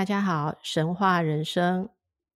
大家好，神话人生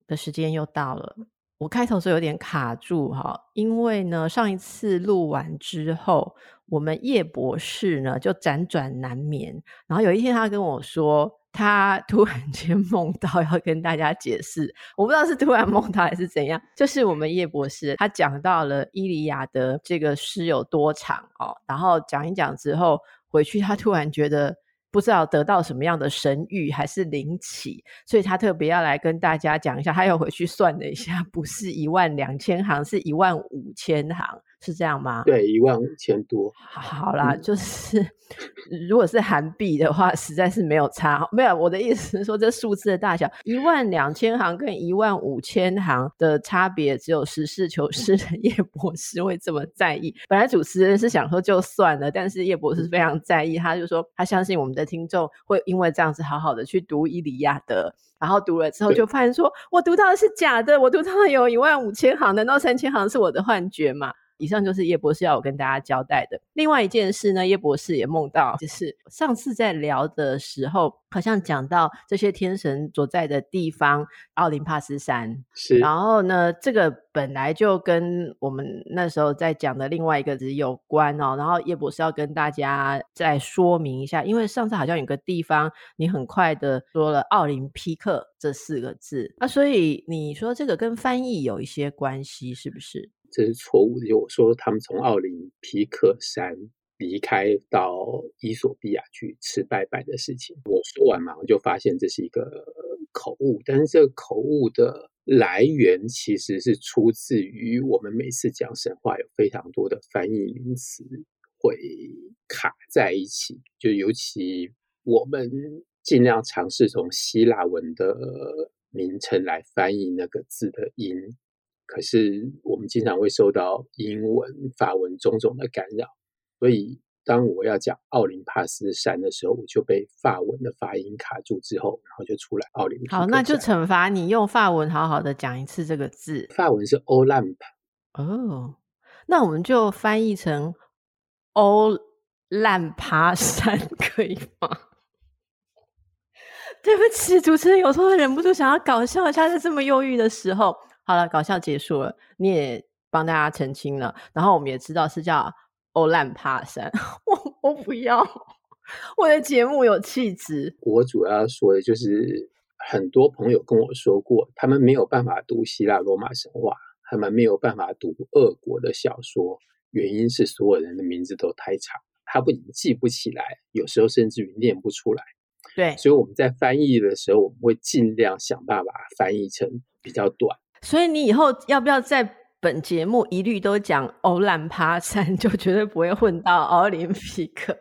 的时间又到了。我开头是有点卡住哈，因为呢，上一次录完之后，我们叶博士呢就辗转难眠。然后有一天，他跟我说，他突然间 梦到要跟大家解释，我不知道是突然梦到还是怎样。就是我们叶博士他讲到了《伊利亚德》这个诗有多长哦，然后讲一讲之后回去，他突然觉得。不知道得到什么样的神谕还是灵启，所以他特别要来跟大家讲一下。他又回去算了一下，不是一万两千行，是一万五千行。是这样吗？对，一万五千多。好啦，嗯、就是 如果是韩币的话，实在是没有差。没有，我的意思是说，这数字的大小，一万两千行跟一万五千行的差别，只有实事求是的叶博士会这么在意。本来主持人是想说就算了，但是叶博士非常在意，他就说他相信我们的听众会因为这样子好好的去读《伊利亚德》，然后读了之后就发现说，我读到的是假的，我读到的有一万五千行，难道三千行是我的幻觉吗？以上就是叶博士要我跟大家交代的。另外一件事呢，叶博士也梦到，就是上次在聊的时候，好像讲到这些天神所在的地方——奥林帕斯山。是。然后呢，这个本来就跟我们那时候在讲的另外一个字有关哦。然后叶博士要跟大家再说明一下，因为上次好像有个地方你很快的说了“奥林匹克”这四个字，那所以你说这个跟翻译有一些关系，是不是？这是错误的。就我说，他们从奥林匹克山离开到伊索比亚去吃拜拜的事情，我说完马上就发现这是一个口误。但是这个口误的来源其实是出自于我们每次讲神话有非常多的翻译名词会卡在一起，就尤其我们尽量尝试从希腊文的名称来翻译那个字的音。可是我们经常会受到英文、法文种种的干扰，所以当我要讲奥林帕斯山的时候，我就被法文的发音卡住，之后然后就出来奥林匹克山。好，那就惩罚你用法文好好的讲一次这个字。法文是 Olympe。哦，那我们就翻译成欧烂爬山可以吗？对不起，主持人有时候忍不住想要搞笑一下，在这么忧郁的时候。好了，搞笑结束了，你也帮大家澄清了，然后我们也知道是叫欧兰帕山。我我不要，我的节目有气质。我主要说的就是，很多朋友跟我说过，他们没有办法读希腊罗马神话，他们没有办法读俄国的小说，原因是所有人的名字都太长，他不仅记不起来，有时候甚至于念不出来。对，所以我们在翻译的时候，我们会尽量想办法翻译成比较短。所以你以后要不要在本节目一律都讲欧兰爬山，就绝对不会混到奥林匹克。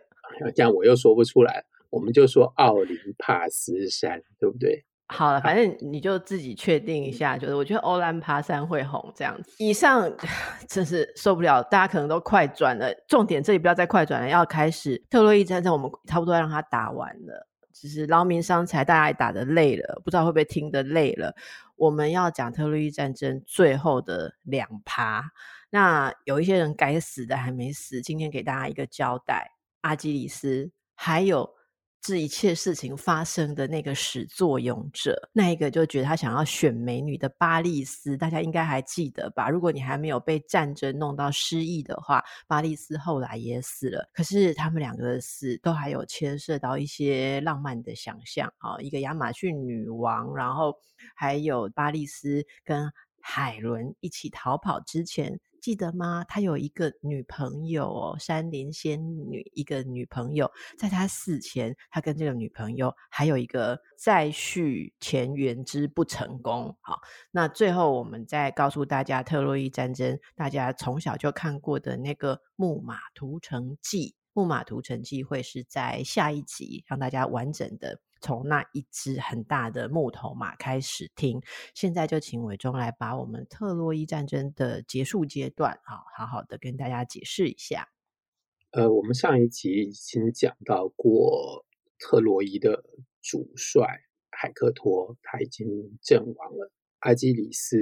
这样我又说不出来，我们就说奥林帕斯山，对不对？好了，反正你就自己确定一下，就是我觉得欧兰爬山会红这样子。以上 真是受不了，大家可能都快转了。重点这里不要再快转了，要开始特洛伊战争，我们差不多要让它打完了。只是劳民伤财，大家也打得累了，不知道会不会听得累了。我们要讲特洛伊战争最后的两趴，那有一些人该死的还没死，今天给大家一个交代：阿基里斯，还有。这一切事情发生的那个始作俑者，那一个就觉得他想要选美女的巴利斯，大家应该还记得吧？如果你还没有被战争弄到失忆的话，巴利斯后来也死了。可是他们两个的死都还有牵涉到一些浪漫的想象啊，一个亚马逊女王，然后还有巴利斯跟海伦一起逃跑之前。记得吗？他有一个女朋友哦，山林仙女，一个女朋友。在他死前，他跟这个女朋友还有一个再续前缘之不成功。好，那最后我们再告诉大家，特洛伊战争，大家从小就看过的那个木马屠城记，木马屠城记会是在下一集让大家完整的从那一只很大的木头马开始听。现在就请伟忠来把我们特洛伊战争的结束阶段啊，好好的跟大家解释一下。呃，我们上一集已经讲到过，特洛伊的主帅海克托他已经阵亡了，阿基里斯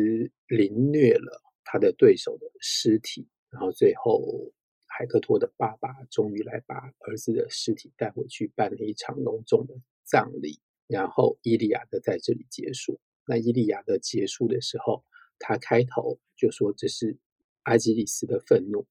凌虐了他的对手的尸体，然后最后海克托的爸爸终于来把儿子的尸体带回去，办了一场隆重的葬礼，然后伊利亚德在这里结束。那伊利亚德结束的时候，他开头就说这是阿基里斯的愤怒。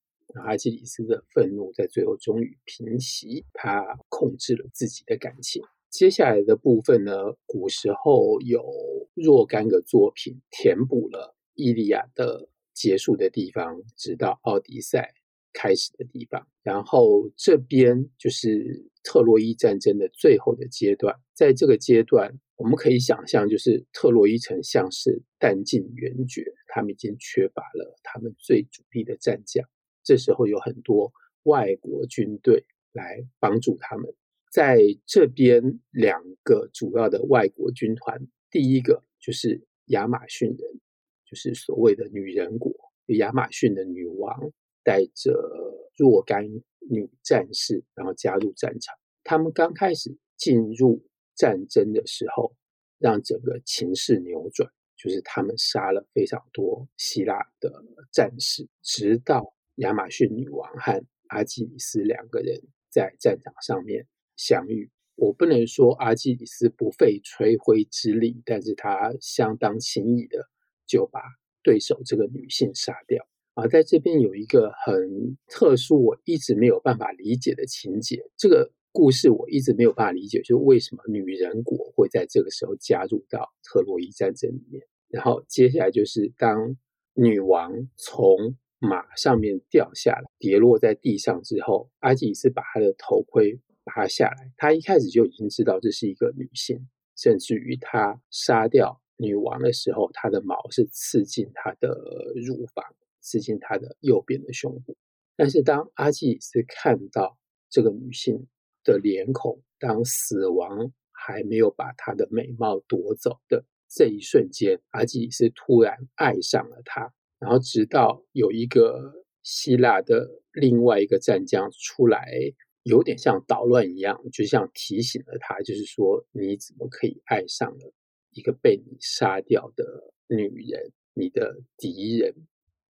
阿基里斯的愤怒在最后终于平息，他控制了自己的感情。接下来的部分呢，古时候有若干个作品填补了伊利亚的结束的地方，直到奥迪赛开始的地方。然后这边就是特洛伊战争的最后的阶段。在这个阶段，我们可以想象，就是特洛伊城像是弹尽援绝，他们已经缺乏了他们最主力的战将。这时候有很多外国军队来帮助他们。在这边，两个主要的外国军团，第一个就是亚马逊人，就是所谓的女人国，亚马逊的女王带着若干女战士，然后加入战场。他们刚开始进入战争的时候，让整个情势扭转，就是他们杀了非常多希腊的战士，直到。亚马逊女王和阿基里斯两个人在战场上面相遇。我不能说阿基里斯不费吹灰之力，但是他相当轻易的就把对手这个女性杀掉。啊，在这边有一个很特殊，我一直没有办法理解的情节。这个故事我一直没有办法理解，就是为什么女人国会在这个时候加入到特洛伊战争里面。然后接下来就是当女王从马上面掉下来，跌落在地上之后，阿基里斯把他的头盔拔下来。他一开始就已经知道这是一个女性，甚至于他杀掉女王的时候，他的矛是刺进他的乳房，刺进他的右边的胸部。但是当阿基里斯看到这个女性的脸孔，当死亡还没有把她的美貌夺走的这一瞬间，阿基里斯突然爱上了她。然后，直到有一个希腊的另外一个战将出来，有点像捣乱一样，就像提醒了他，就是说，你怎么可以爱上了一个被你杀掉的女人？你的敌人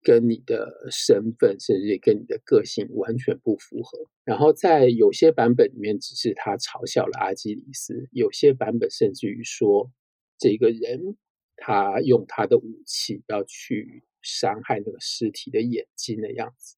跟你的身份，甚至跟你的个性完全不符合。然后，在有些版本里面，只是他嘲笑了阿基里斯；有些版本甚至于说，这个人他用他的武器要去。伤害那个尸体的眼睛的样子，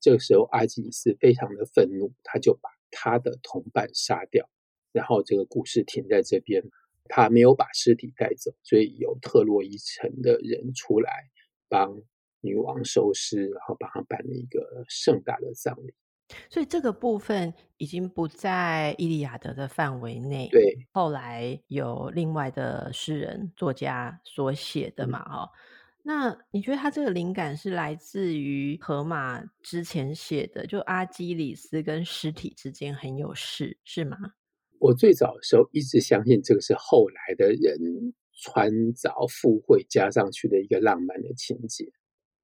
这个时候阿基里斯非常的愤怒，他就把他的同伴杀掉，然后这个故事停在这边，他没有把尸体带走，所以由特洛伊城的人出来帮女王收尸，然后帮他办了一个盛大的葬礼。所以这个部分已经不在伊利亚德的范围内。对，后来有另外的诗人作家所写的嘛，哈、嗯。那你觉得他这个灵感是来自于荷马之前写的，就阿基里斯跟尸体之间很有事，是吗？我最早的时候一直相信这个是后来的人穿凿附会加上去的一个浪漫的情节。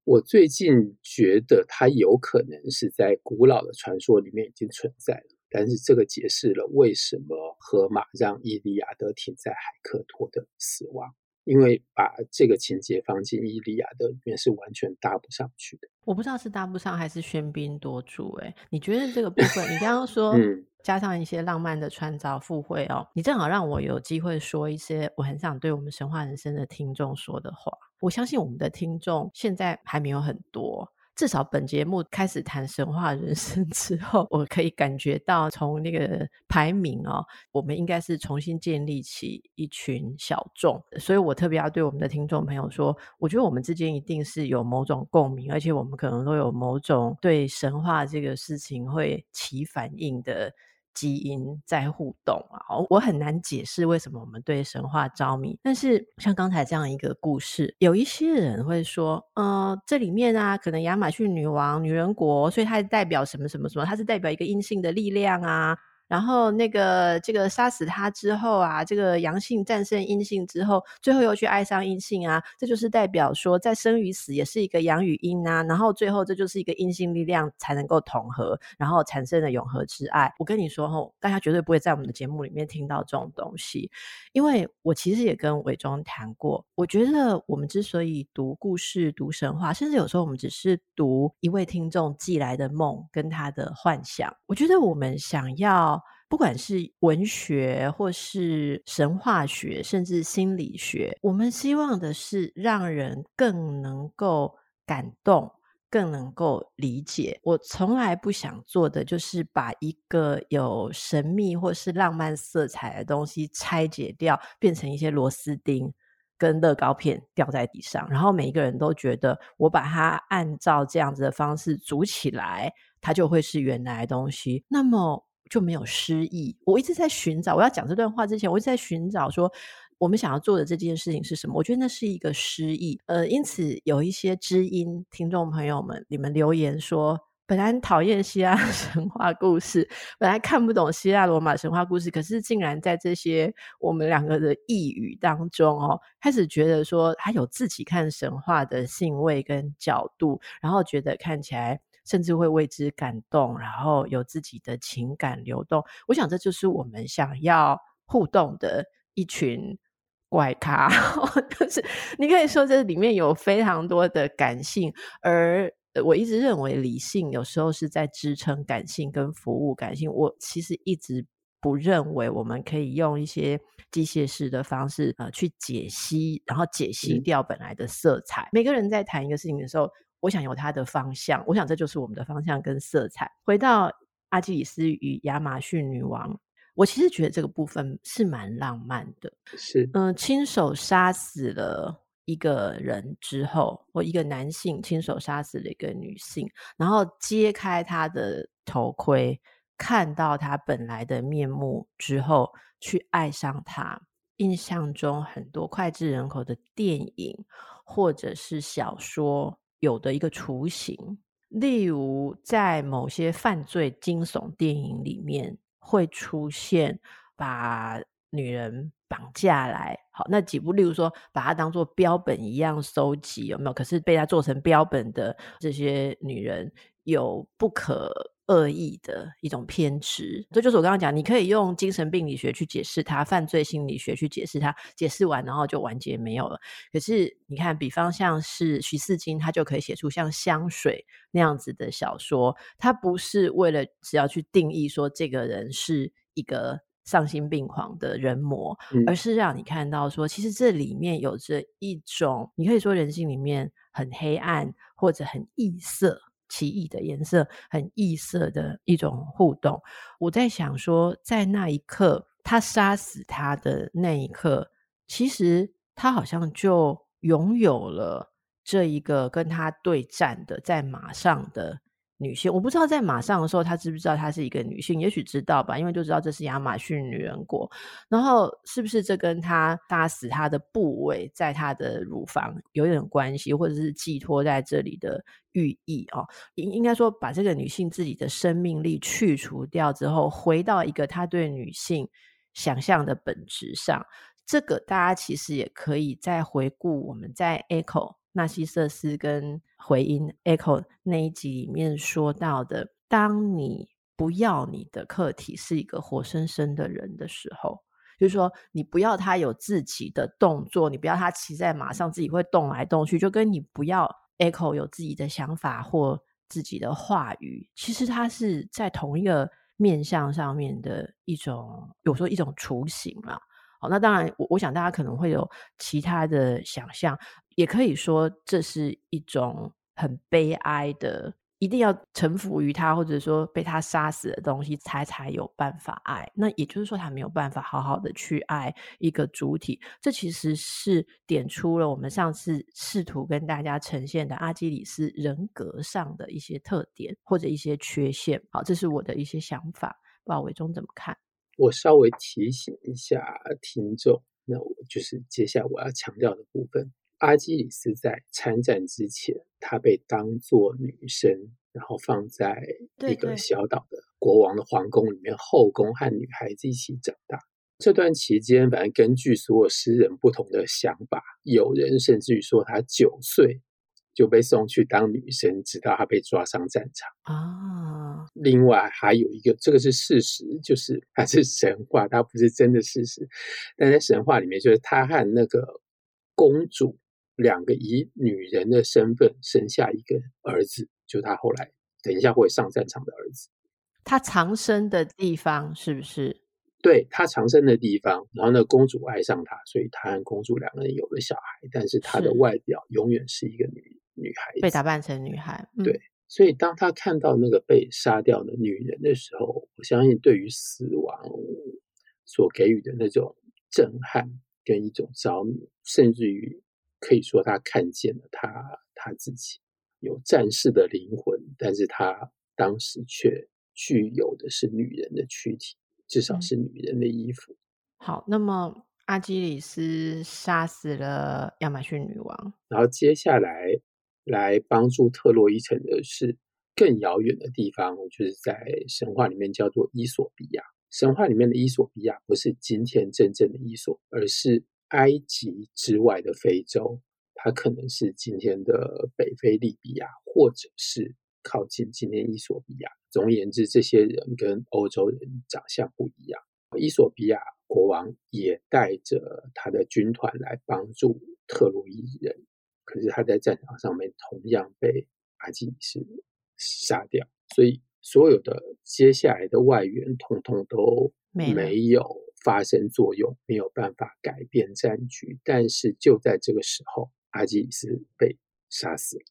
我最近觉得它有可能是在古老的传说里面已经存在了，但是这个解释了为什么河马让伊利亚德停在海克托的死亡。因为把这个情节放进《伊利亚的》里面是完全搭不上去的。我不知道是搭不上还是喧宾夺主。哎，你觉得这个部分，你刚刚 说加上一些浪漫的穿凿附会哦，你正好让我有机会说一些我很想对我们神话人生的听众说的话。我相信我们的听众现在还没有很多。至少本节目开始谈神话人生 之后，我可以感觉到从那个排名哦，我们应该是重新建立起一群小众，所以我特别要对我们的听众朋友说，我觉得我们之间一定是有某种共鸣，而且我们可能都有某种对神话这个事情会起反应的。基因在互动啊，我很难解释为什么我们对神话着迷。但是像刚才这样一个故事，有一些人会说，呃，这里面啊，可能亚马逊女王、女人国，所以它代表什么什么什么？它是代表一个阴性的力量啊。然后那个这个杀死他之后啊，这个阳性战胜阴性之后，最后又去爱上阴性啊，这就是代表说，在生与死也是一个阳与阴啊。然后最后这就是一个阴性力量才能够统合，然后产生了永恒之爱。我跟你说吼，大家绝对不会在我们的节目里面听到这种东西，因为我其实也跟伟忠谈过，我觉得我们之所以读故事、读神话，甚至有时候我们只是读一位听众寄来的梦跟他的幻想，我觉得我们想要。不管是文学，或是神话学，甚至心理学，我们希望的是让人更能够感动，更能够理解。我从来不想做的就是把一个有神秘或是浪漫色彩的东西拆解掉，变成一些螺丝钉跟乐高片掉在地上，然后每一个人都觉得我把它按照这样子的方式组起来，它就会是原来的东西。那么。就没有诗意。我一直在寻找，我要讲这段话之前，我一直在寻找说，我们想要做的这件事情是什么？我觉得那是一个诗意。呃，因此有一些知音听众朋友们，你们留言说，本来讨厌希腊 神话故事，本来看不懂希腊罗马神话故事，可是竟然在这些我们两个的异语当中哦，开始觉得说，他有自己看神话的兴味跟角度，然后觉得看起来。甚至会为之感动，然后有自己的情感流动。我想这就是我们想要互动的一群怪咖。就是你可以说这里面有非常多的感性，而我一直认为理性有时候是在支撑感性跟服务感性。我其实一直不认为我们可以用一些机械式的方式呃去解析，然后解析掉本来的色彩。嗯。每个人在谈一个事情的时候。我想有它的方向，我想这就是我们的方向跟色彩。回到阿基里斯与亚马逊女王，我其实觉得这个部分是蛮浪漫的。是，嗯、呃，亲手杀死了一个人之后，或一个男性亲手杀死了一个女性，然后揭开他的头盔，看到他本来的面目之后，去爱上他。印象中很多脍炙人口的电影或者是小说。有的一个雏形，例如在某些犯罪惊悚电影里面会出现，把女人绑架来，好，那几部，例如说把它当做标本一样收集，有没有？可是被他做成标本的这些女人有不可。恶意的一种偏执，这就是我刚刚讲，你可以用精神病理学去解释它，犯罪心理学去解释它，解释完然后就完结没有了。可是你看，比方像是徐四金，他就可以写出像香水那样子的小说，他不是为了只要去定义说这个人是一个丧心病狂的人魔，嗯，而是让你看到说，其实这里面有着一种，你可以说人性里面很黑暗或者很异色。奇异的颜色，很异色的一种互动。我在想说，在那一刻，他杀死他的那一刻，其实他好像就拥有了这一个跟他对战的在马上的。女性，我不知道在马上的时候，她知不知道她是一个女性？也许知道吧，因为就知道这是亚马逊女人国。然后，是不是这跟她杀死她的部位在她的乳房有点关系，或者是寄托在这里的寓意哦？应应该说，把这个女性自己的生命力去除掉之后，回到一个她对女性想象的本质上。这个大家其实也可以再回顾我们在 Echo。纳西瑟斯跟回音 Echo 那一集里面说到的，当你不要你的客体是一个活生生的人的时候，就是说你不要他有自己的动作，你不要他骑在马上自己会动来动去，就跟你不要 Echo 有自己的想法或自己的话语，其实他是在同一个面向上面的一种，有时候一种雏形嘛。好，那当然我我想大家可能会有其他的想象。也可以说，这是一种很悲哀的，一定要臣服于他，或者说被他杀死的东西，才才有办法爱。那也就是说，他没有办法好好的去爱一个主体。这其实是点出了我们上次试图跟大家呈现的阿基里斯人格上的一些特点或者一些缺陷。好，这是我的一些想法，不知道伟忠怎么看？我稍微提醒一下听众，那我就是接下来我要强调的部分。阿基里斯在参战之前，他被当作女生，然后放在一个小岛的国王的皇宫里面，后宫和女孩子一起长大。这段期间，反正根据所有诗人不同的想法，有人甚至于说他九岁就被送去当女生，直到他被抓上战场啊。另外还有一个，这个是事实，就是还是神话，它不是真的事实。但在神话里面，就是他和那个公主两个以女人的身份生下一个儿子，就是他后来等一下会上战场的儿子。他藏身的地方是不是？对，他藏身的地方，然后呢，公主爱上他，所以他和公主两个人有了小孩，但是他的外表永远是一个女女孩子，被打扮成女孩。嗯、对，所以当他看到那个被杀掉的女人的时候，我相信对于死亡所给予的那种震撼跟一种着迷，甚至于可以说他看见了他他自己有战士的灵魂，但是他当时却具有的是女人的躯体。至少是女人的衣服。好，那么阿基里斯杀死了亚马逊女王，然后接下来来帮助特洛伊城的是更遥远的地方，就是在神话里面叫做伊索比亚。神话里面的伊索比亚不是今天真正的伊索，而是埃及之外的非洲，它可能是今天的北非利比亚，或者是。靠近今天伊索比亚。总而言之，这些人跟欧洲人长相不一样。伊索比亚国王也带着他的军团来帮助特洛伊人，可是他在战场上面同样被阿基里斯杀掉。所以，所有的接下来的外援统统都没有发生作用，没有办法改变战局。但是就在这个时候，阿基里斯被杀死了。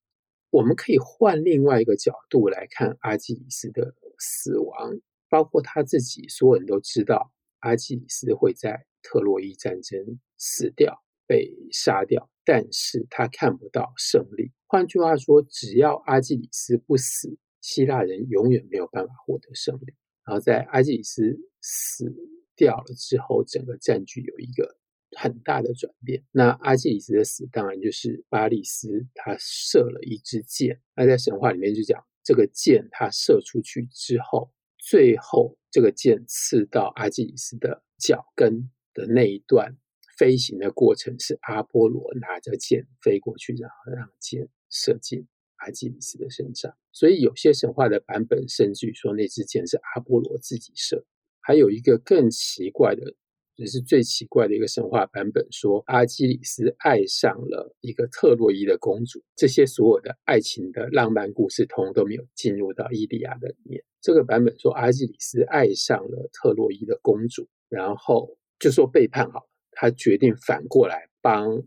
我们可以换另外一个角度来看阿基里斯的死亡，包括他自己，所有人都知道阿基里斯会在特洛伊战争死掉、被杀掉，但是他看不到胜利。换句话说，只要阿基里斯不死，希腊人永远没有办法获得胜利。然后在阿基里斯死掉了之后，整个战局有一个。很大的转变。那阿基里斯的死，当然就是巴利斯他射了一支箭。那在神话里面就讲，这个箭他射出去之后，最后这个箭刺到阿基里斯的脚跟的那一段飞行的过程，是阿波罗拿着箭飞过去，然后让箭射进阿基里斯的身上。所以有些神话的版本甚至于说那支箭是阿波罗自己射。还有一个更奇怪的。也是最奇怪的一个神话版本，说阿基里斯爱上了一个特洛伊的公主。这些所有的爱情的浪漫故事，通都没有进入到《伊利亚的》里面。这个版本说阿基里斯爱上了特洛伊的公主，然后就说背叛好了，他决定反过来帮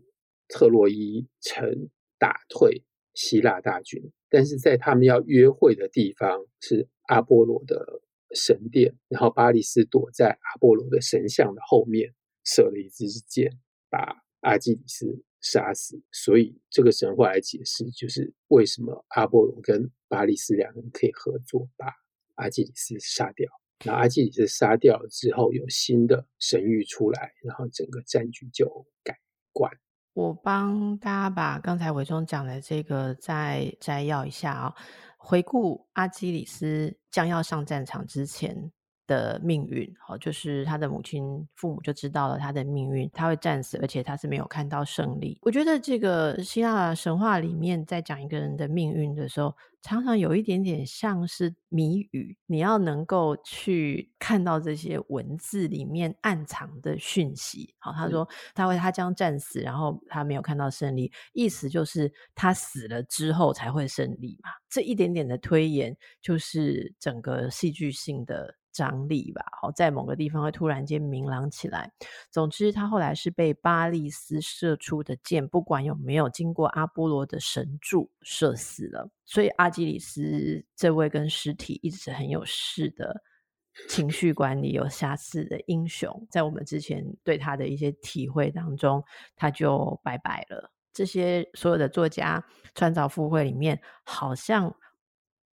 特洛伊城打退希腊大军。但是在他们要约会的地方是阿波罗的。神殿，然后巴利斯躲在阿波罗的神像的后面，射了一支箭，把阿基里斯杀死。所以这个神话来解释，就是为什么阿波罗跟巴利斯两人可以合作把阿基里斯杀掉。那阿基里斯杀掉之后，有新的神谕出来，然后整个战局就改观。我帮大家把刚才伟忠讲的这个再摘要一下啊、哦。回顾阿基里斯将要上战场之前的命运，好，就是他的母亲、父母就知道了他的命运，他会战死，而且他是没有看到胜利。我觉得这个希腊神话里面在讲一个人的命运的时候，常常有一点点像是谜语，你要能够去看到这些文字里面暗藏的讯息。好，他说他会他将战死，然后他没有看到胜利，意思就是他死了之后才会胜利嘛。这一点点的推演，就是整个戏剧性的张力吧。好，在某个地方会突然间明朗起来。总之，他后来是被巴利斯射出的箭，不管有没有经过阿波罗的神柱射死了。所以阿基里斯这位跟尸体一直很有事的情绪管理有瑕疵的英雄，在我们之前对他的一些体会当中，他就拜拜了。这些所有的作家创造附会里面，好像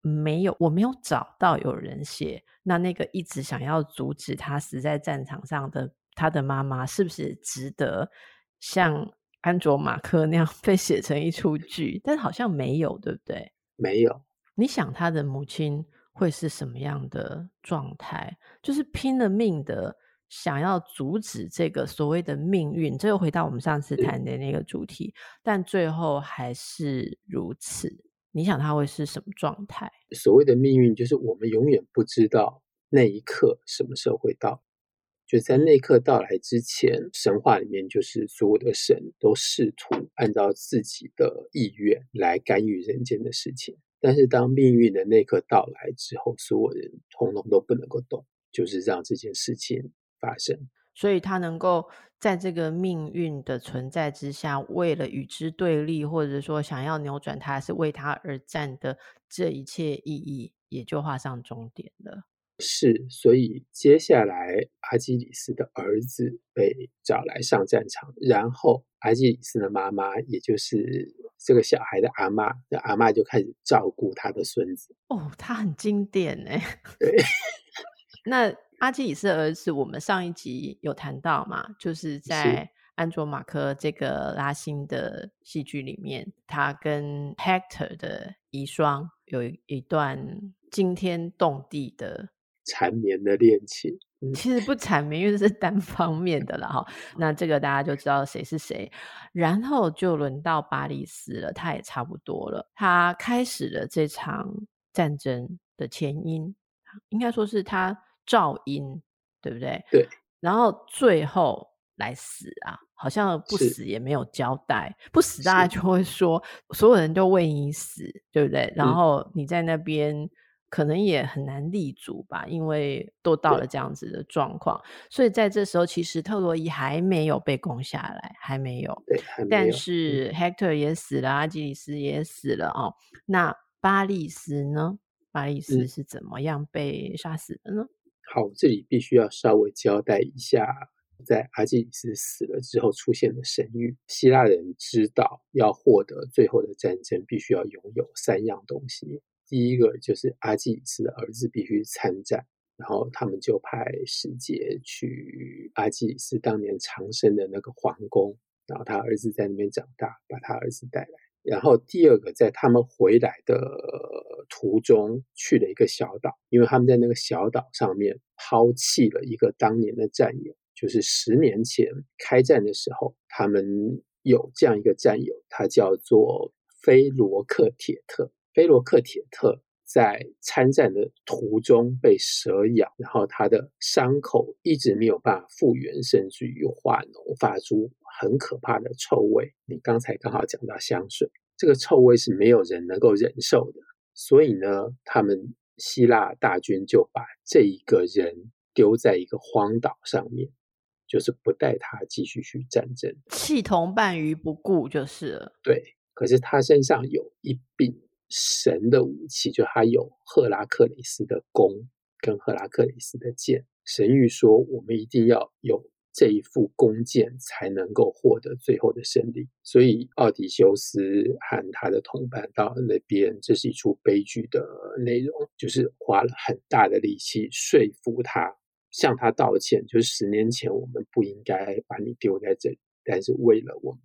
没有，我没有找到有人写。那那个一直想要阻止他死在战场上的他的妈妈，是不是值得像安卓马克那样 被写成一出剧？但好像没有，对不对？没有，你想他的母亲会是什么样的状态？就是拼了命的想要阻止这个所谓的命运，这又回到我们上次谈的那个主题，嗯、但最后还是如此。你想它会是什么状态？所谓的命运，就是我们永远不知道那一刻什么时候会到。就在那一刻到来之前，神话里面就是所有的神都试图按照自己的意愿来干预人间的事情。但是当命运的那一刻到来之后，所有人通通都不能够动，就是让这件事情发生。所以他能够在这个命运的存在之下，为了与之对立，或者说想要扭转它，是为他而战的这一切意义，也就画上终点了。是，所以接下来阿基里斯的儿子被找来上战场，然后阿基里斯的妈妈，也就是这个小孩的阿妈，那阿妈就开始照顾他的孙子。哦，他很经典哎。对，那阿基里斯的儿子，我们上一集有谈到嘛？就是在安卓马科这个拉辛的戏剧里面，他跟 Hector 的遗孀有一段惊天动地的。缠绵的恋情，其实不缠绵，因为这是单方面的了哈。那这个大家就知道谁是谁，然后就轮到巴里斯了，他也差不多了。他开始了这场战争的前因，应该说是他肇因，对不对？对。然后最后来死啊，好像不死也没有交代，不死大家就会说所有人都为你死，对不对？然后你在那边。可能也很难立足吧，因为都到了这样子的状况，所以在这时候，其实特洛伊还没有被攻下来，还没有。对，还没有。但是 Hector 也死了，阿基里斯也死了哦。那巴利斯呢？巴利斯是怎么样被杀死的呢？嗯、好，这里必须要稍微交代一下，在阿基里斯死了之后出现的神谕。希腊人知道，要获得最后的战争，必须要拥有三样东西。第一个就是阿基里斯的儿子必须参战，然后他们就派使节去阿基里斯当年长生的那个皇宫，然后他儿子在那边长大，把他儿子带来。然后第二个，在他们回来的途中去了一个小岛，因为他们在那个小岛上面抛弃了一个当年的战友，就是十年前开战的时候，他们有这样一个战友，他叫做菲罗克铁特。菲罗克铁特在参战的途中被蛇咬，然后他的伤口一直没有办法复原，甚至于化脓，发出很可怕的臭味。你刚才刚好讲到香水，这个臭味是没有人能够忍受的。所以呢，他们希腊大军就把这一个人丢在一个荒岛上面，就是不带他继续去战争，弃同伴于不顾就是了。对，可是他身上有一柄。神的武器，就他有赫拉克雷斯的弓跟赫拉克雷斯的剑。神谕说，我们一定要有这一副弓箭，才能够获得最后的胜利。所以，奥迪修斯和他的同伴到那边，这是一出悲剧的内容，就是花了很大的力气说服他，向他道歉。就是十年前我们不应该把你丢在这里，但是为了我们。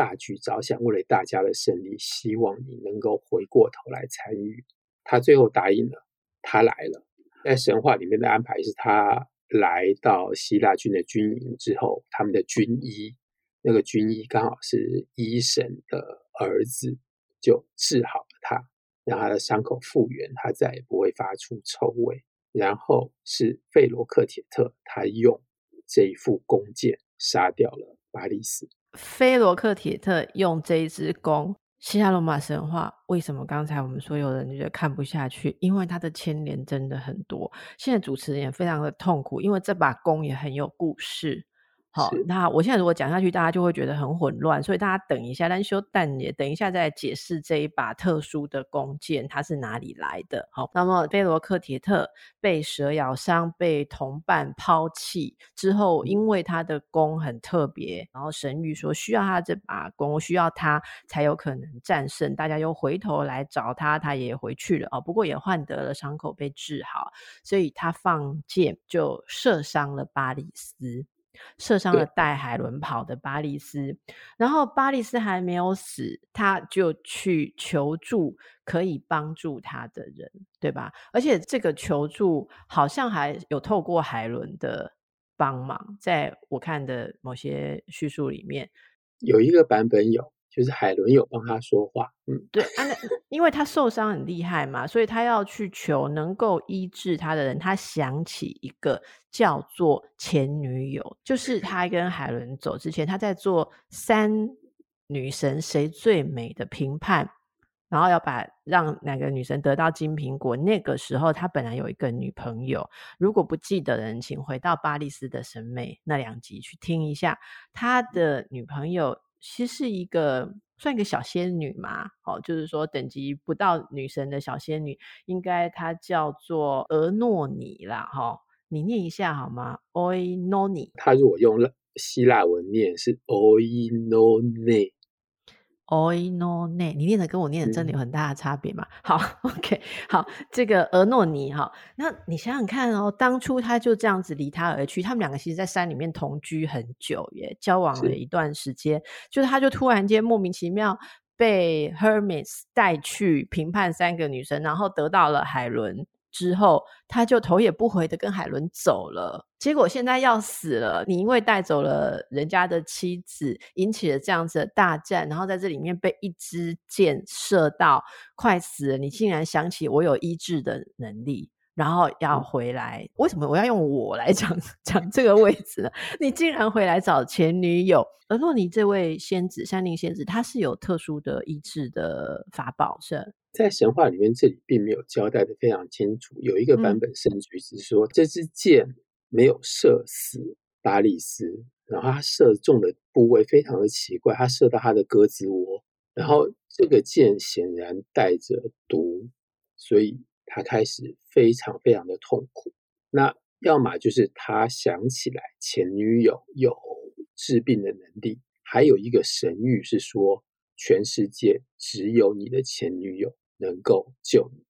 大局着想，为了大家的胜利，希望你能够回过头来参与。他最后答应了，他来了。在神话里面的安排是他来到希腊军的军营之后，他们的军医，那个军医刚好是医神的儿子，就治好了他，让他的伤口复原，他再也不会发出臭味。然后是费罗克铁特，他用这一副弓箭杀掉了巴历斯。菲罗克铁特用这一支弓，希腊罗马神话为什么刚才我们说有人觉得看不下去？因为它的牵连真的很多。现在主持人也非常的痛苦，因为这把弓也很有故事。好，那我现在如果讲下去，大家就会觉得很混乱，所以大家等一下，但修但也等一下再解释这一把特殊的弓箭它是哪里来的。好，那么菲罗克铁特被蛇咬伤，被同伴抛弃之后，因为他的弓很特别，然后神諭说需要他这把弓，需要他才有可能战胜。大家又回头来找他，他也回去了哦，不过也换得了伤口被治好，所以他放箭就射伤了巴里斯。射伤了带海伦跑的巴利斯，然后巴利斯还没有死，他就去求助可以帮助他的人，对吧？而且这个求助好像还有透过海伦的帮忙，在我看的某些叙述里面，有一个版本有。就是海伦有帮他说话，嗯，对啊，那因为他受伤很厉害嘛，所以他要去求能够医治他的人。他想起一个叫做前女友，就是他跟海伦走之前，他在做三女神谁最美的评判，然后要把让哪个女神得到金苹果。那个时候他本来有一个女朋友，如果不记得的人，请回到巴利斯的审美那两集去听一下，他的女朋友。其实是一个算一个小仙女嘛，哦，就是说等级不到女神的小仙女，应该她叫做俄诺尼啦，哈、哦，你念一下好吗？Oinoni，她如果用希腊文念是 Oinone。O i n o n 你念的跟我念的真的有很大的差别吗？嗯、好，OK，好，这个俄诺尼哈，那你想想看哦，当初他就这样子离他而去，他们两个其实在山里面同居很久耶，交往了一段时间，就是他就突然间莫名其妙被 Hermes 带去评判三个女生，然后得到了海伦。之后，他就头也不回的跟海伦走了。结果现在要死了，你因为带走了人家的妻子，引起了这样子的大战，然后在这里面被一支箭射到，快死了。你竟然想起我有医治的能力，然后要回来。为什么我要用我来讲讲这个位置呢？你竟然回来找前女友。而诺尼这位仙子，山林仙子，她是有特殊的医治的法宝，是？在神话里面，这里并没有交代的非常清楚。有一个版本甚至是说，这支箭没有射死巴利斯，然后他射中的部位非常的奇怪，他射到他的鸽子窝，然后这个箭显然带着毒，所以他开始非常非常的痛苦。那要么就是他想起来前女友有治病的能力，还有一个神谕是说，全世界只有你的前女友能够救你，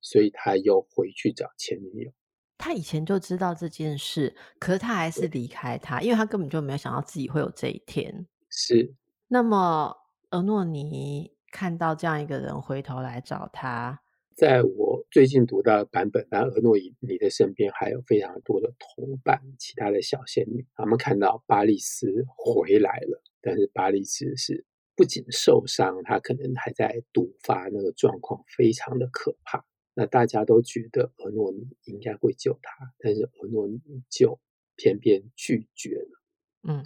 所以他又回去找前女友。他以前就知道这件事，可是他还是离开他，因为他根本就没有想到自己会有这一天。是。那么，俄诺尼看到这样一个人回头来找他，在我最近读到的版本，那俄诺伊尼的身边还有非常多的同伴，其他的小仙女，他们看到巴利斯回来了，但是巴利斯是。不仅受伤，他可能还在毒发，那个状况非常的可怕。那大家都觉得俄诺尼应该会救他，但是俄诺尼就偏偏拒绝了。嗯，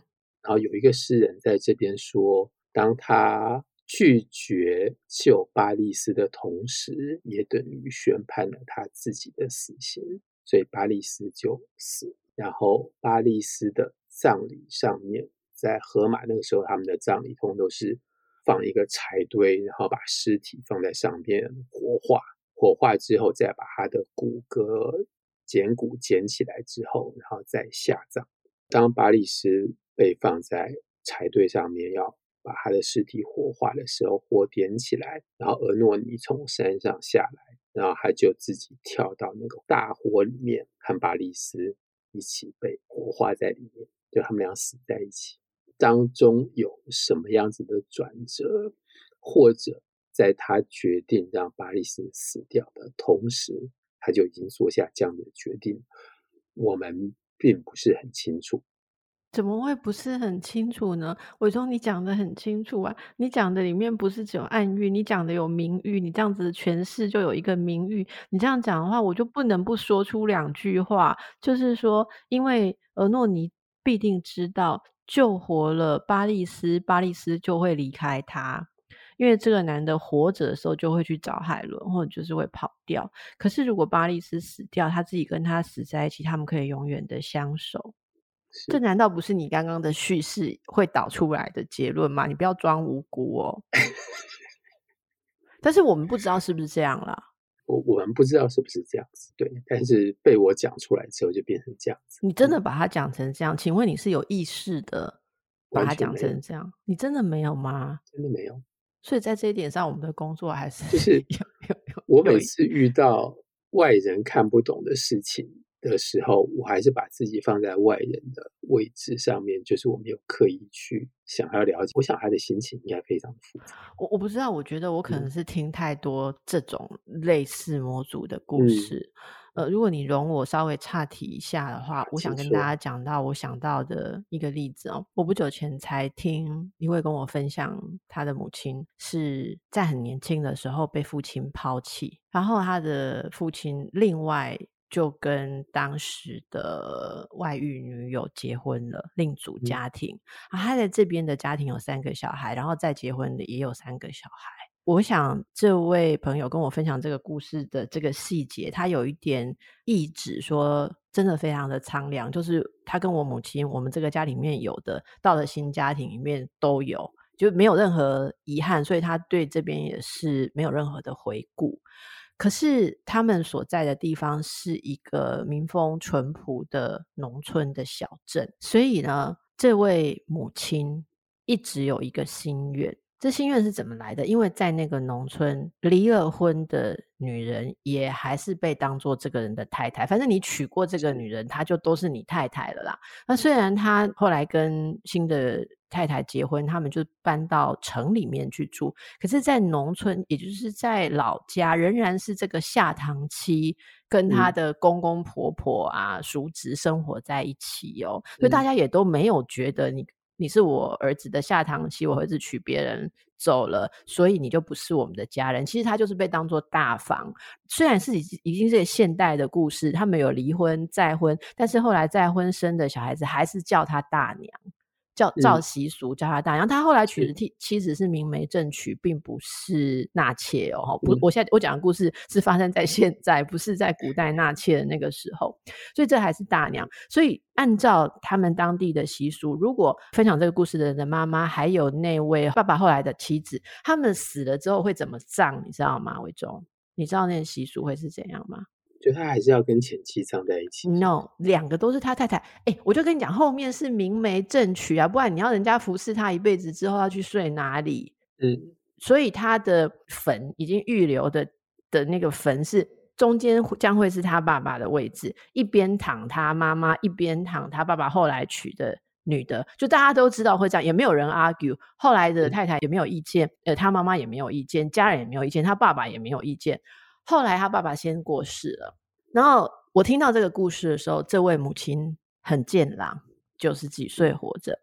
然后有一个诗人在这边说，当他拒绝救巴利斯的同时，也等于宣判了他自己的死刑，所以巴利斯就死。然后巴利斯的葬礼上面。在荷马那个时候，他们的葬礼通都是放一个柴堆，然后把尸体放在上面火化，火化之后再把他的骨骼捡骨捡起来之后，然后再下葬。当巴利斯被放在柴堆上面，要把他的尸体火化的时候，火点起来，然后俄诺尼从山上下来，然后他就自己跳到那个大火里面，和巴历斯一起被火化在里面，就他们俩死在一起。当中有什么样子的转折，或者在他决定让巴历斯死掉的同时，他就已经做下这样的决定，我们并不是很清楚。怎么会不是很清楚呢？伟忠，你讲的很清楚啊！你讲的里面不是只有暗喻，你讲的有明喻，你这样子诠释就有一个明喻。你这样讲的话，我就不能不说出两句话，就是说，因为俄诺尼必定知道。救活了巴利斯，巴利斯就会离开他，因为这个男的活着的时候就会去找海伦，或者就是会跑掉。可是如果巴利斯死掉，他自己跟他死在一起，他们可以永远的相守。是这难道不是你刚刚的叙事会导出来的结论吗？你不要装无辜哦。但是我们不知道是不是这样啦。我我们不知道是不是这样子，对，但是被我讲出来之后就变成这样子。你真的把它讲成这样？请问你是有意识的把它讲成这样？你真的没有吗？真的没有。所以在这一点上，我们的工作还是就是 我每次遇到外人看不懂的事情，的时候，我还是把自己放在外人的位置上面，就是我没有刻意去想要了解。我想他的心情应该非常复杂。我我不知道，我觉得我可能是听太多这种类似模组的故事。嗯、呃，如果你容我稍微岔题一下的话，我想跟大家讲到我想到的一个例子哦。我不久前才听一位跟我分享，他的母亲是在很年轻的时候被父亲抛弃，然后他的父亲另外。就跟当时的外遇女友结婚了，另组家庭。啊，他在这边的家庭有三个小孩，然后再结婚的也有三个小孩。我想这位朋友跟我分享这个故事的这个细节，他有一点意指说，真的非常的苍凉。就是他跟我母亲，我们这个家里面有的，到了新家庭里面都有，就没有任何遗憾，所以他对这边也是没有任何的回顾。可是他们所在的地方是一个民风淳朴的农村的小镇，所以呢，这位母亲一直有一个心愿。这心愿是怎么来的？因为在那个农村，离了婚的女人也还是被当做这个人的太太。反正你娶过这个女人，她就都是你太太了啦。那虽然她后来跟新的太太结婚，他们就搬到城里面去住，可是，在农村，也就是在老家，仍然是这个下堂妻跟她的公公婆婆啊、叔侄生活在一起哦，所以大家也都没有觉得你。你是我儿子的下堂妻，我儿子娶别人走了，所以你就不是我们的家人。其实他就是被当作大房，虽然是已经已经是现代的故事，他们有离婚再婚，但是后来再婚生的小孩子还是叫他大娘。叫照习俗叫他大娘，他后来娶的妻妻子是明媒正娶，并不是纳妾哦。不，我现在我讲的故事是发生在现在，不是在古代纳妾的那个时候，所以这还是大娘。所以按照他们当地的习俗，如果分享这个故事的人的妈妈还有那位爸爸后来的妻子，他们死了之后会怎么葬？你知道吗？伟忠，你知道那个习俗会是怎样吗？就他还是要跟前妻葬在一起。No，两个都是他太太。哎，我就跟你讲，后面是明媒正娶啊，不然你要人家服侍他一辈子之后要去睡哪里？嗯，所以他的坟已经预留的的那个坟是中间将会是他爸爸的位置，一边躺他妈妈，一边躺他爸爸后来娶的女的。就大家都知道会这样，也没有人 argue。后来的太太也没有意见，呃，他妈妈也没有意见，家人也没有意见，他爸爸也没有意见。后来他爸爸先过世了，然后我听到这个故事的时候，这位母亲很健朗，九十几岁活着。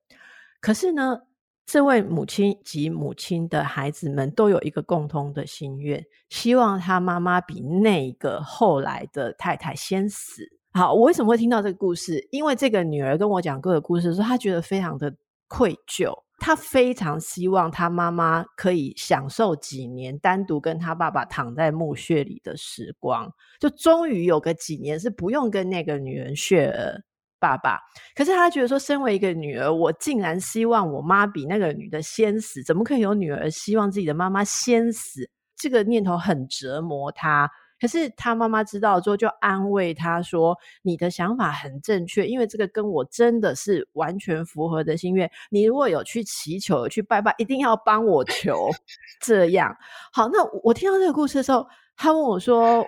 可是呢，这位母亲及母亲的孩子们都有一个共同的心愿，希望他妈妈比那个后来的太太先死。好，我为什么会听到这个故事？因为这个女儿跟我讲过的故事的时候，她觉得非常的愧疚。他非常希望他妈妈可以享受几年单独跟他爸爸躺在墓穴里的时光，就终于有个几年是不用跟那个女人血儿爸爸。可是他觉得说，身为一个女儿，我竟然希望我妈比那个女的先死，怎么可以有女儿希望自己的妈妈先死？这个念头很折磨他。可是他妈妈知道之后，就安慰他说：“你的想法很正确，因为这个跟我真的是完全符合的心愿。你如果有去祈求、有去拜拜，一定要帮我求。这样好。那我听到这个故事的时候，他问我说。”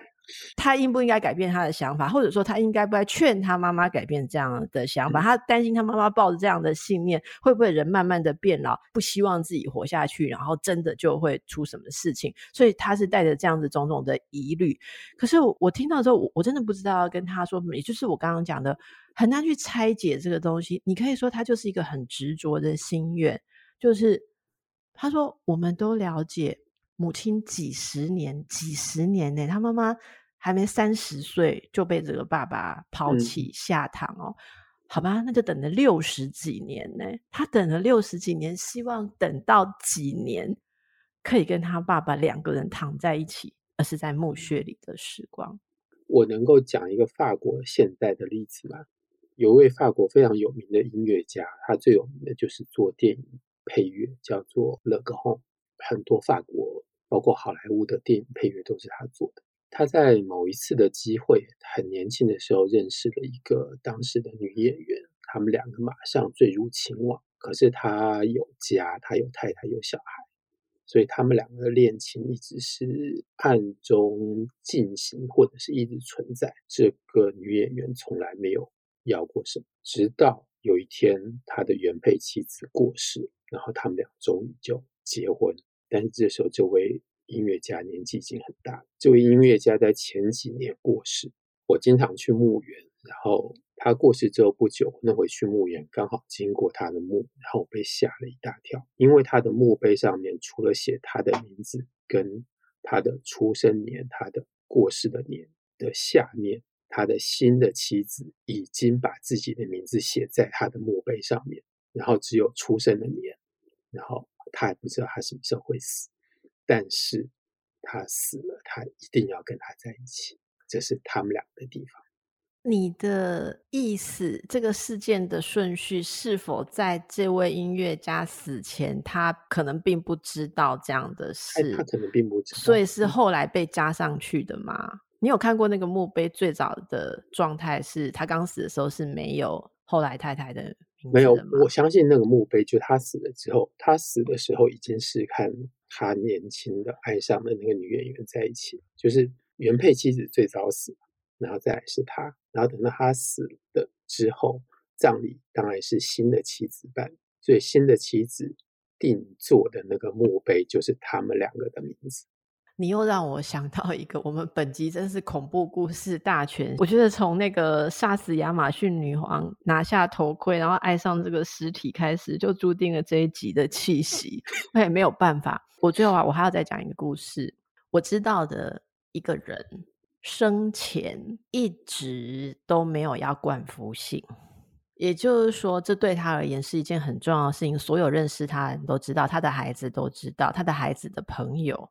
他应不应该改变他的想法，或者说他应该不该劝他妈妈改变这样的想法？他担心他妈妈抱着这样的信念，会不会人慢慢的变老，不希望自己活下去，然后真的就会出什么事情？所以他是带着这样子种种的疑虑。可是我听到之后，我我真的不知道要跟他说什么，也就是我刚刚讲的，很难去拆解这个东西。你可以说他就是一个很执着的心愿，就是他说我们都了解。母亲几十年、几十年呢？他妈妈还没三十岁就被这个爸爸抛弃下堂哦。嗯、好吧，那就等了六十几年呢。他等了六十几年，希望等到几年可以跟他爸爸两个人躺在一起，而是在墓穴里的时光。我能够讲一个法国现代的例子吗？有位法国非常有名的音乐家，他最有名的就是做电影配乐，叫做勒格洪，很多法国。包括好莱坞的电影配乐都是他做的。他在某一次的机会，很年轻的时候认识了一个当时的女演员，他们两个马上坠入情网。可是他有家，他有太太，有小孩，所以他们两个的恋情一直是暗中进行，或者是一直存在。这个女演员从来没有要过什么，直到有一天他的原配妻子过世，然后他们俩终于就结婚。但是这时候，这位音乐家年纪已经很大。这位音乐家在前几年过世，我经常去墓园，然后。他过世之后不久，那回去墓园刚好经过他的墓，然后我被吓了一大跳，因为他的墓碑上面除了写他的名字跟他的出生年、他的过世的年的下面，他的新的妻子已经把自己的名字写在他的墓碑上面，然后只有出生的年，然后他还不知道他什么时候会死，但是他死了，他一定要跟他在一起，这是他们俩的地方。你的意思，这个事件的顺序是否在这位音乐家死前，他可能并不知道这样的事？他可能并不知道，所以是后来被加上去的吗？嗯、你有看过那个墓碑最早的状态是他刚死的时候是没有后来太太的的？没有，我相信那个墓碑就他死了之后，他死的时候已经是看他年轻的爱上的那个女演员在一起，就是原配妻子最早死。然后再来是他，然后等到他死了之后，葬礼当然是新的妻子办，所以新的妻子定做的那个墓碑就是他们两个的名字。你又让我想到一个，我们本集真是恐怖故事大全。我觉得从那个杀死亚马逊女皇、拿下头盔，然后爱上这个尸体开始，就注定了这一集的气息。那也没有办法。我最后啊，我还要再讲一个故事。我知道的一个人。生前一直都没有要冠夫姓，也就是说，这对他而言是一件很重要的事情。所有认识他的人都知道，他的孩子都知道，他的孩子的朋友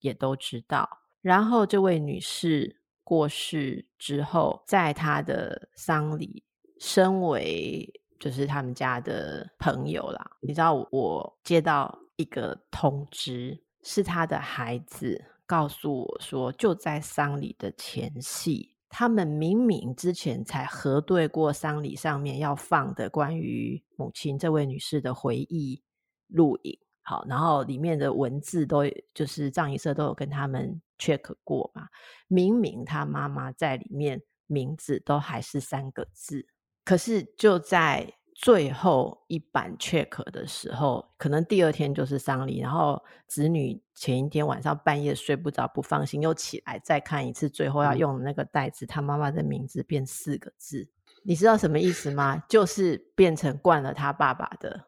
也都知道。然后，这位女士过世之后，在她的丧礼，身为就是他们家的朋友啦，你知道，我接到一个通知，是他的孩子。告诉我说，就在丧礼的前夕，他们明明之前才核对过丧礼上面要放的关于母亲这位女士的回忆录影，好，然后里面的文字都就是藏仪社都有跟他们 check 过嘛，明明他妈妈在里面名字都还是三个字，可是就在。最后一版 check 的时候，可能第二天就是丧礼，然后子女前一天晚上半夜睡不着，不放心，又起来再看一次，最后要用的那个袋子，他妈妈的名字变四个字，你知道什么意思吗？就是变成惯了他爸爸的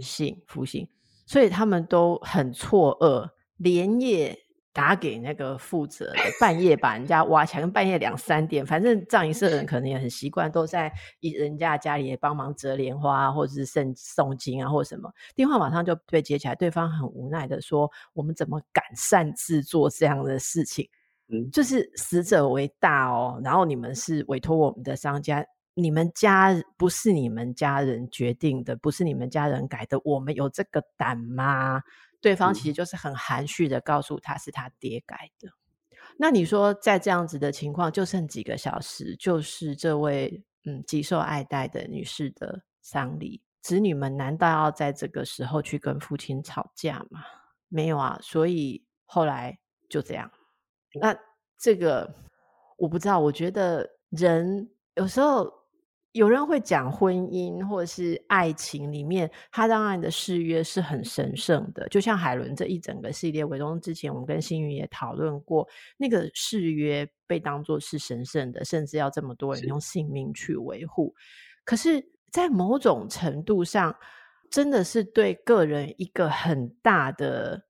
姓福姓，所以他们都很错愕，连夜。打给那个负责的，半夜把人家挖起来，半夜两三点，反正葬仪社的人可能也很习惯，都在人家家里也帮忙折莲花，或者是送诵经啊，或什么。电话马上就被接起来，对方很无奈的说：“我们怎么敢擅自做这样的事情？嗯，就是死者为大哦，然后你们是委托我们的商家，你们家不是你们家人决定的，不是你们家人改的，我们有这个胆吗？”对方其实就是很含蓄的告诉他是他爹改的。那你说在这样子的情况，就剩几个小时，就是这位嗯极受爱戴的女士的丧礼，子女们难道要在这个时候去跟父亲吵架吗？没有啊，所以后来就这样。那这个我不知道，我觉得人有时候。有人会讲婚姻或者是爱情里面，他当然的誓约是很神圣的，就像海伦这一整个系列，伟东之前我们跟星云也讨论过，那个誓约被当作是神圣的，甚至要这么多人用性命去维护。可是，在某种程度上，真的是对个人一个很大的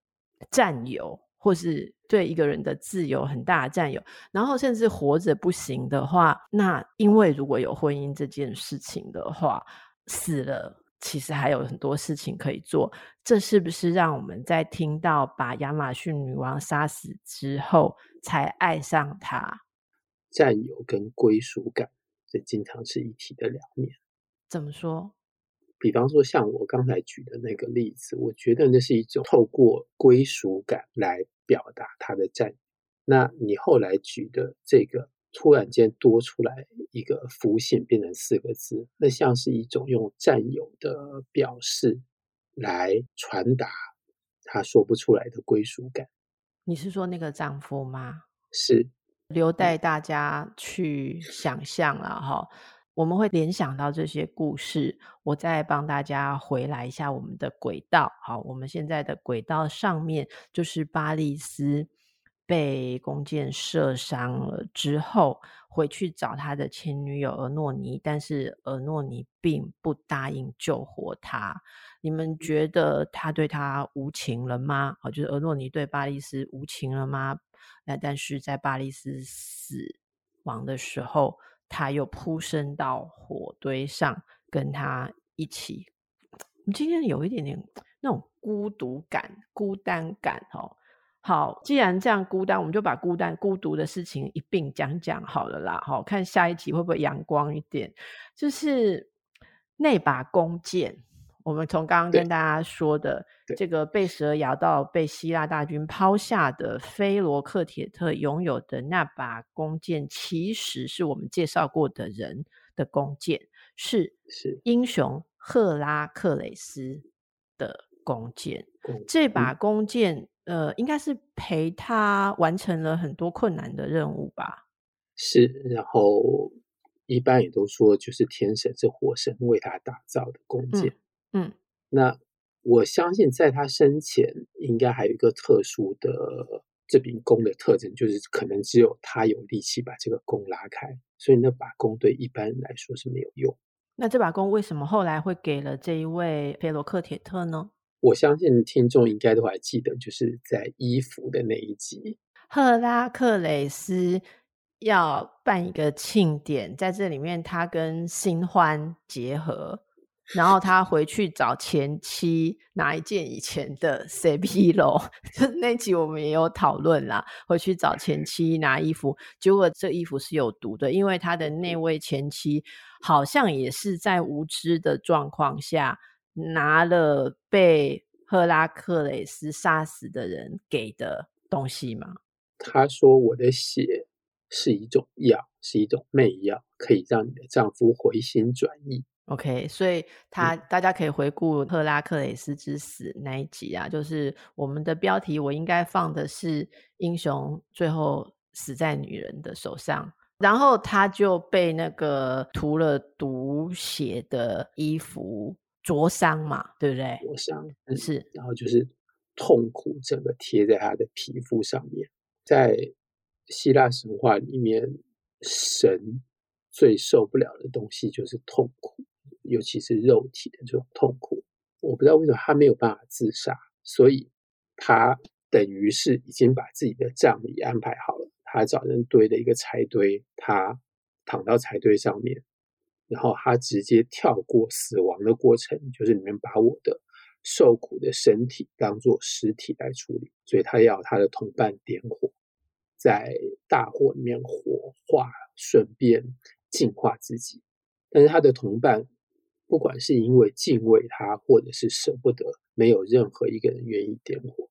占有。或是对一个人的自由很大的占有，然后甚至活着不行的话，那因为如果有婚姻这件事情的话，死了其实还有很多事情可以做。这是不是让我们在听到把亚马逊女王杀死之后才爱上她？占有跟归属感，这经常是一体的两面。怎么说？比方说，像我刚才举的那个例子，我觉得那是一种透过归属感来表达他的占有。那你后来举的这个，突然间多出来一个夫姓变成四个字，那像是一种用占有的表示来传达他说不出来的归属感。你是说那个丈夫吗？是，留待大家去想象了哈。我们会联想到这些故事，我再帮大家回来一下我们的轨道。好，我们现在的轨道上面就是巴利斯被弓箭射伤了之后，回去找他的前女友俄诺尼，但是俄诺尼并不答应救活他。你们觉得他对他无情了吗？好，就是俄诺尼对巴利斯无情了吗？那但是在巴利斯死亡的时候。他又扑身到火堆上，跟他一起。我们今天有一点点那种孤独感、孤单感哦。好，既然这样孤单，我们就把孤单、孤独的事情一并讲讲好了啦。好，看下一集会不会阳光一点？就是那把弓箭。我们从刚刚跟大家说的这个被蛇咬到、被希腊大军抛下的菲罗克铁特拥有的那把弓箭，其实是我们介绍过的人的弓箭，是是英雄赫拉克雷斯的弓箭。这把弓箭，呃，应该是陪他完成了很多困难的任务吧？是，然后一般也都说，就是天神是火神为他打造的弓箭。嗯嗯，那我相信在他生前应该还有一个特殊的这柄弓的特征，就是可能只有他有力气把这个弓拉开，所以那把弓对一般人来说是没有用。那这把弓为什么后来会给了这一位菲罗克铁特呢？我相信听众应该都还记得，就是在伊芙的那一集，赫拉克雷斯要办一个庆典，在这里面他跟新欢结合。然后他回去找前妻拿一件以前的 CP 楼 就那集我们也有讨论啦。回去找前妻拿衣服，结果这衣服是有毒的，因为他的那位前妻好像也是在无知的状况下拿了被赫拉克雷斯杀死的人给的东西嘛。他说：“我的血是一种药，是一种媚药，可以让你的丈夫回心转意。” OK，所以他、嗯、大家可以回顾赫拉克雷斯之死那一集啊，就是我们的标题，我应该放的是英雄最后死在女人的手上，然后他就被那个涂了毒血的衣服灼伤嘛，对不对？灼伤、嗯、是，然后就是痛苦整个贴在他的皮肤上面，在希腊神话里面，神最受不了的东西就是痛苦。尤其是肉体的这种痛苦，我不知道为什么他没有办法自杀，所以他等于是已经把自己的葬礼安排好了。他找人堆了一个柴堆，他躺到柴堆上面，然后他直接跳过死亡的过程，就是你们把我的受苦的身体当做尸体来处理，所以他要他的同伴点火，在大火里面火化，顺便净化自己，但是他的同伴。不管是因为敬畏他，或者是舍不得，没有任何一个人愿意点火。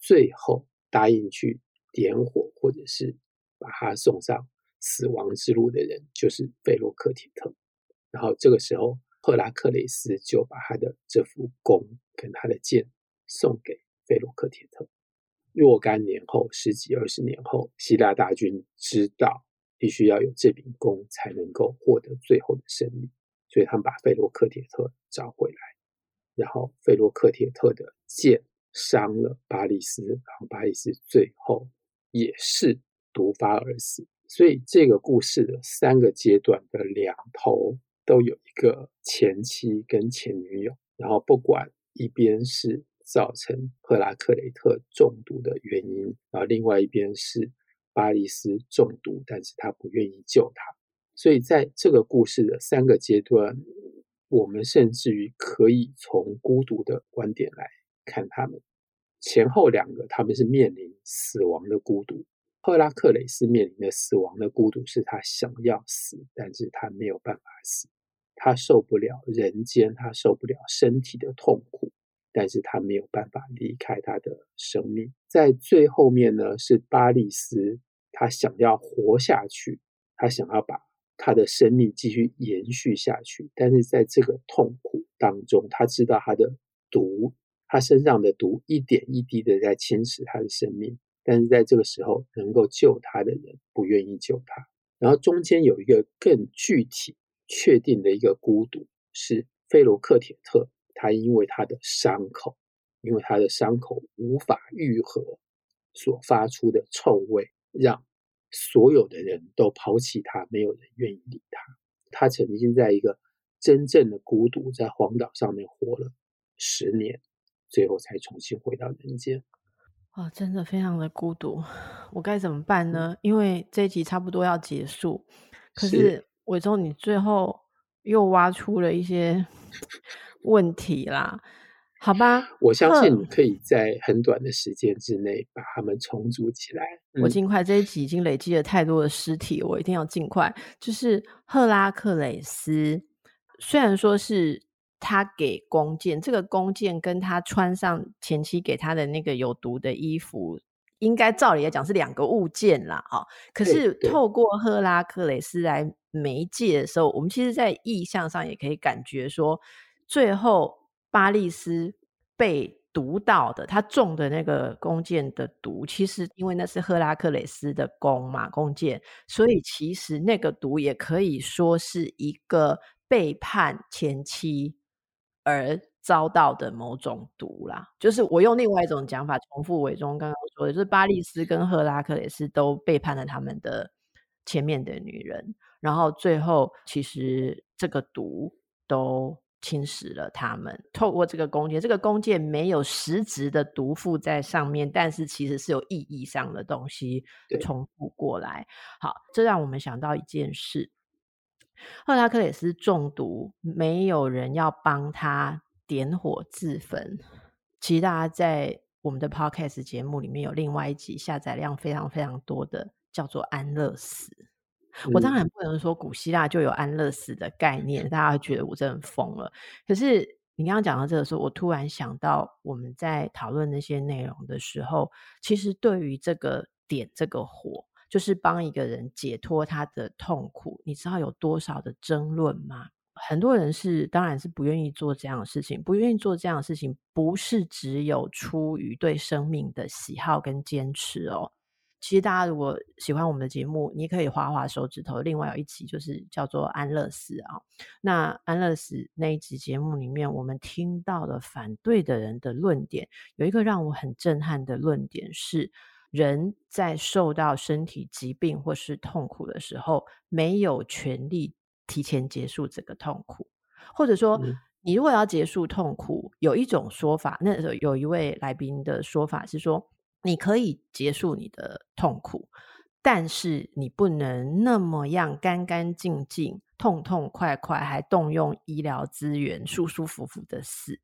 最后答应去点火，或者是把他送上死亡之路的人，就是费洛克铁特。然后这个时候，赫拉克雷斯就把他的这副弓跟他的箭送给费洛克铁特。若干年后，十几二十年后，希腊大军知道必须要有这柄弓才能够获得最后的胜利。所以他们把费罗克铁特找回来，然后费罗克铁特的剑伤了巴里斯，然后巴里斯最后也是毒发而死。所以这个故事的三个阶段的两头都有一个前妻跟前女友，然后不管一边是造成赫拉克雷特中毒的原因，然后另外一边是巴里斯中毒，但是他不愿意救他。所以，在这个故事的三个阶段，我们甚至于可以从孤独的观点来看他们。前后两个，他们是面临死亡的孤独。赫拉克雷斯面临的死亡的孤独，是他想要死，但是他没有办法死。他受不了人间，他受不了身体的痛苦，但是他没有办法离开他的生命。在最后面呢，是巴利斯，他想要活下去，他想要把。他的生命继续延续下去，但是在这个痛苦当中，他知道他的毒他身上的毒一点一滴的在侵蚀他的生命，但是在这个时候能够救他的人不愿意救他。然后中间有一个更具体确定的一个孤独，是菲罗克铁特，他因为他的伤口，因为他的伤口无法愈合所发出的臭味，让所有的人都抛弃他，没有人愿意理他。他曾经在一个真正的孤独，在荒岛上面活了十年，最后才重新回到人间。哇，真的非常的孤独，我该怎么办呢？因为这一集差不多要结束，可是伟忠，你最后又挖出了一些 问题啦，好吧？我相信你可以在很短的时间之内把它们重组起来。我尽快，这一集已经累积了太多的尸体，我一定要尽快。就是赫拉克雷斯，虽然说是。他给弓箭，这个弓箭跟他穿上前妻给他的那个有毒的衣服，应该照理来讲是两个物件啦。哈，可是透过赫拉克雷斯来媒介的时候，我们其实，在意象上也可以感觉说，最后巴利斯被毒到的，他中的那个弓箭的毒，其实因为那是赫拉克勒斯的弓嘛，弓箭，所以其实那个毒也可以说是一个背叛前妻。而遭到的某种毒啦，就是我用另外一种讲法重复伟忠刚刚说的，就是巴利斯跟赫拉克勒斯都背叛了他们的前面的女人，然后最后其实这个毒都侵蚀了他们。透过这个弓箭，这个弓箭没有实质的毒附在上面，但是其实是有意义上的东西重复过来。好，这让我们想到一件事。赫拉克勒斯中毒，没有人要帮他点火自焚。其实大家在我们的 Podcast 节目里面有另外一集下载量非常非常多的，叫做安乐死。嗯、我当然不能说古希腊就有安乐死的概念，大家会觉得我真的疯了。可是你刚刚讲到这个时候，我突然想到我们在讨论那些内容的时候，其实对于这个点这个火。就是帮一个人解脱他的痛苦，你知道有多少的争论吗？很多人是，当然是不愿意做这样的事情，不愿意做这样的事情，不是只有出于对生命的喜好跟坚持哦。其实大家如果喜欢我们的节目，你可以滑滑手指头。另外有一集就是叫做安乐死啊，那安乐死那一集节目里面，我们听到了反对的人的论点，有一个让我很震撼的论点是。人在受到身体疾病或是痛苦的时候，没有权利提前结束这个痛苦，或者说，你如果要结束痛苦，有一种说法，那时候有一位来宾的说法是说，你可以结束你的痛苦，但是你不能那么样干干净净、痛痛快快，还动用医疗资源、舒舒服服的死。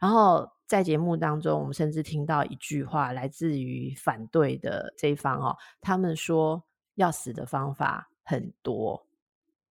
然后在节目当中，我们甚至听到一句话，来自于反对的这一方哦，他们说要死的方法很多，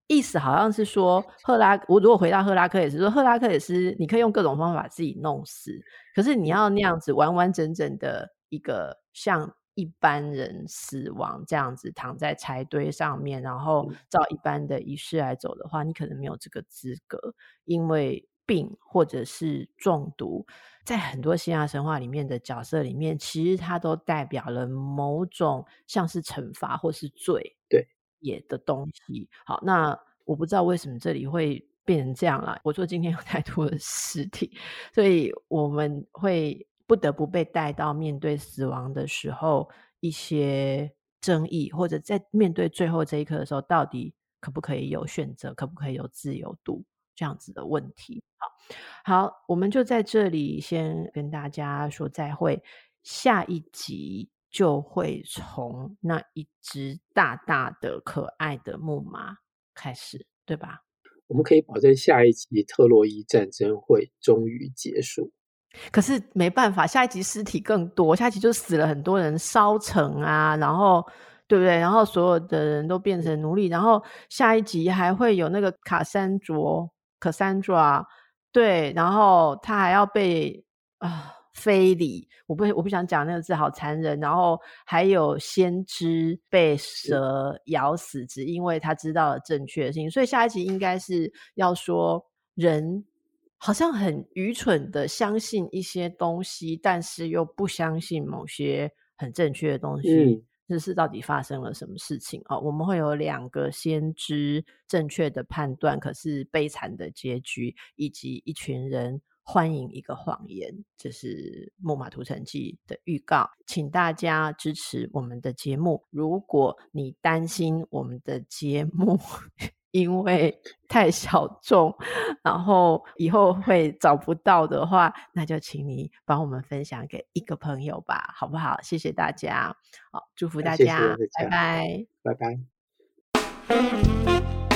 意思好像是说赫拉，我如果回到赫拉克也是，说赫拉克也是，你可以用各种方法自己弄死，可是你要那样子完完整整的一个像一般人死亡这样子躺在柴堆上面，然后照一般的仪式来走的话，你可能没有这个资格，因为。病或者是中毒，在很多希腊神话里面的角色里面，其实它都代表了某种像是惩罚或是罪对也的东西。好，那我不知道为什么这里会变成这样了。我说今天有太多的尸体，所以我们会不得不被带到面对死亡的时候一些争议，或者在面对最后这一刻的时候，到底可不可以有选择，可不可以有自由度？这样子的问题，好，好，我们就在这里先跟大家说再会。下一集就会从那一只大大的可爱的木马开始，对吧？我们可以保证下一集特洛伊战争会终于结束。可是没办法，下一集尸体更多，下一集就死了很多人，烧城啊，然后。对不对？然后所有的人都变成奴隶，然后下一集还会有那个卡山卓。Cassandra，对，然后他还要被啊非礼，我不我不想讲那个字，好残忍。然后还有先知被蛇咬死，只因为他知道了正确的事情。所以下一集应该是要说人好像很愚蠢的相信一些东西，但是又不相信某些很正确的东西。嗯，这是到底发生了什么事情啊？哦，我们会有两个先知正确的判断，可是悲惨的结局，以及一群人欢迎一个谎言。这是《木马屠城记》的预告，请大家支持我们的节目。如果你担心我们的节目，因为 太小众，然后以后会找不到的话，那就请你帮我们分享给一个朋友吧，好不好？谢谢大家，好，祝福大家，谢谢大家，拜拜，拜拜。